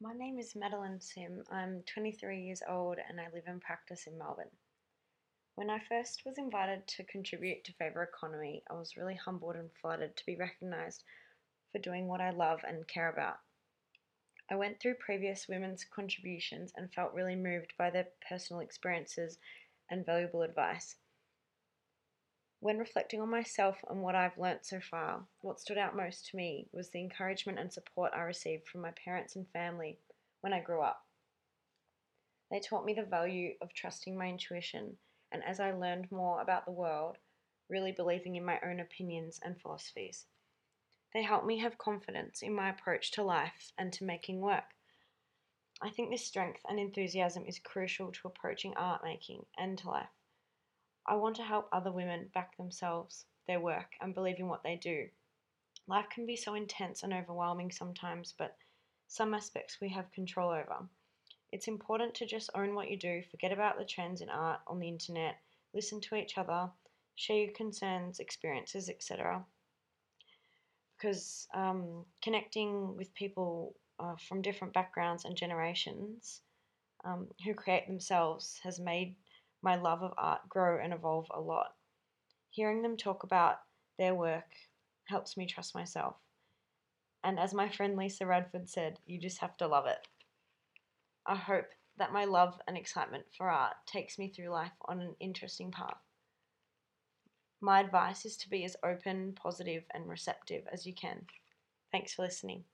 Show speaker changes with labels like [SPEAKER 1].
[SPEAKER 1] My name is Madeline Simm. I'm 23 years old and I live and practice in Melbourne. When I first was invited to contribute to Favour Economy, I was really humbled and flattered to be recognised for doing what I love and care about. I went through previous women's contributions and felt really moved by their personal experiences and valuable advice. When reflecting on myself and what I've learnt so far, what stood out most to me was the encouragement and support I received from my parents and family when I grew up. They taught me the value of trusting my intuition, and as I learned more about the world, really believing in my own opinions and philosophies. They helped me have confidence in my approach to life and to making work. I think this strength and enthusiasm is crucial to approaching art making and to life. I want to help other women back themselves, their work, and believe in what they do. Life can be so intense and overwhelming sometimes, but some aspects we have control over. It's important to just own what you do, forget about the trends in art on the internet, listen to each other, share your concerns, experiences, etc. Because um, connecting with people uh, from different backgrounds and generations um, who create themselves has made my love of art grow and evolve a lot. Hearing them talk about their work helps me trust myself. And as my friend Lisa Radford said, you just have to love it. I hope that my love and excitement for art takes me through life on an interesting path. My advice is to be as open, positive, and receptive as you can. Thanks for listening.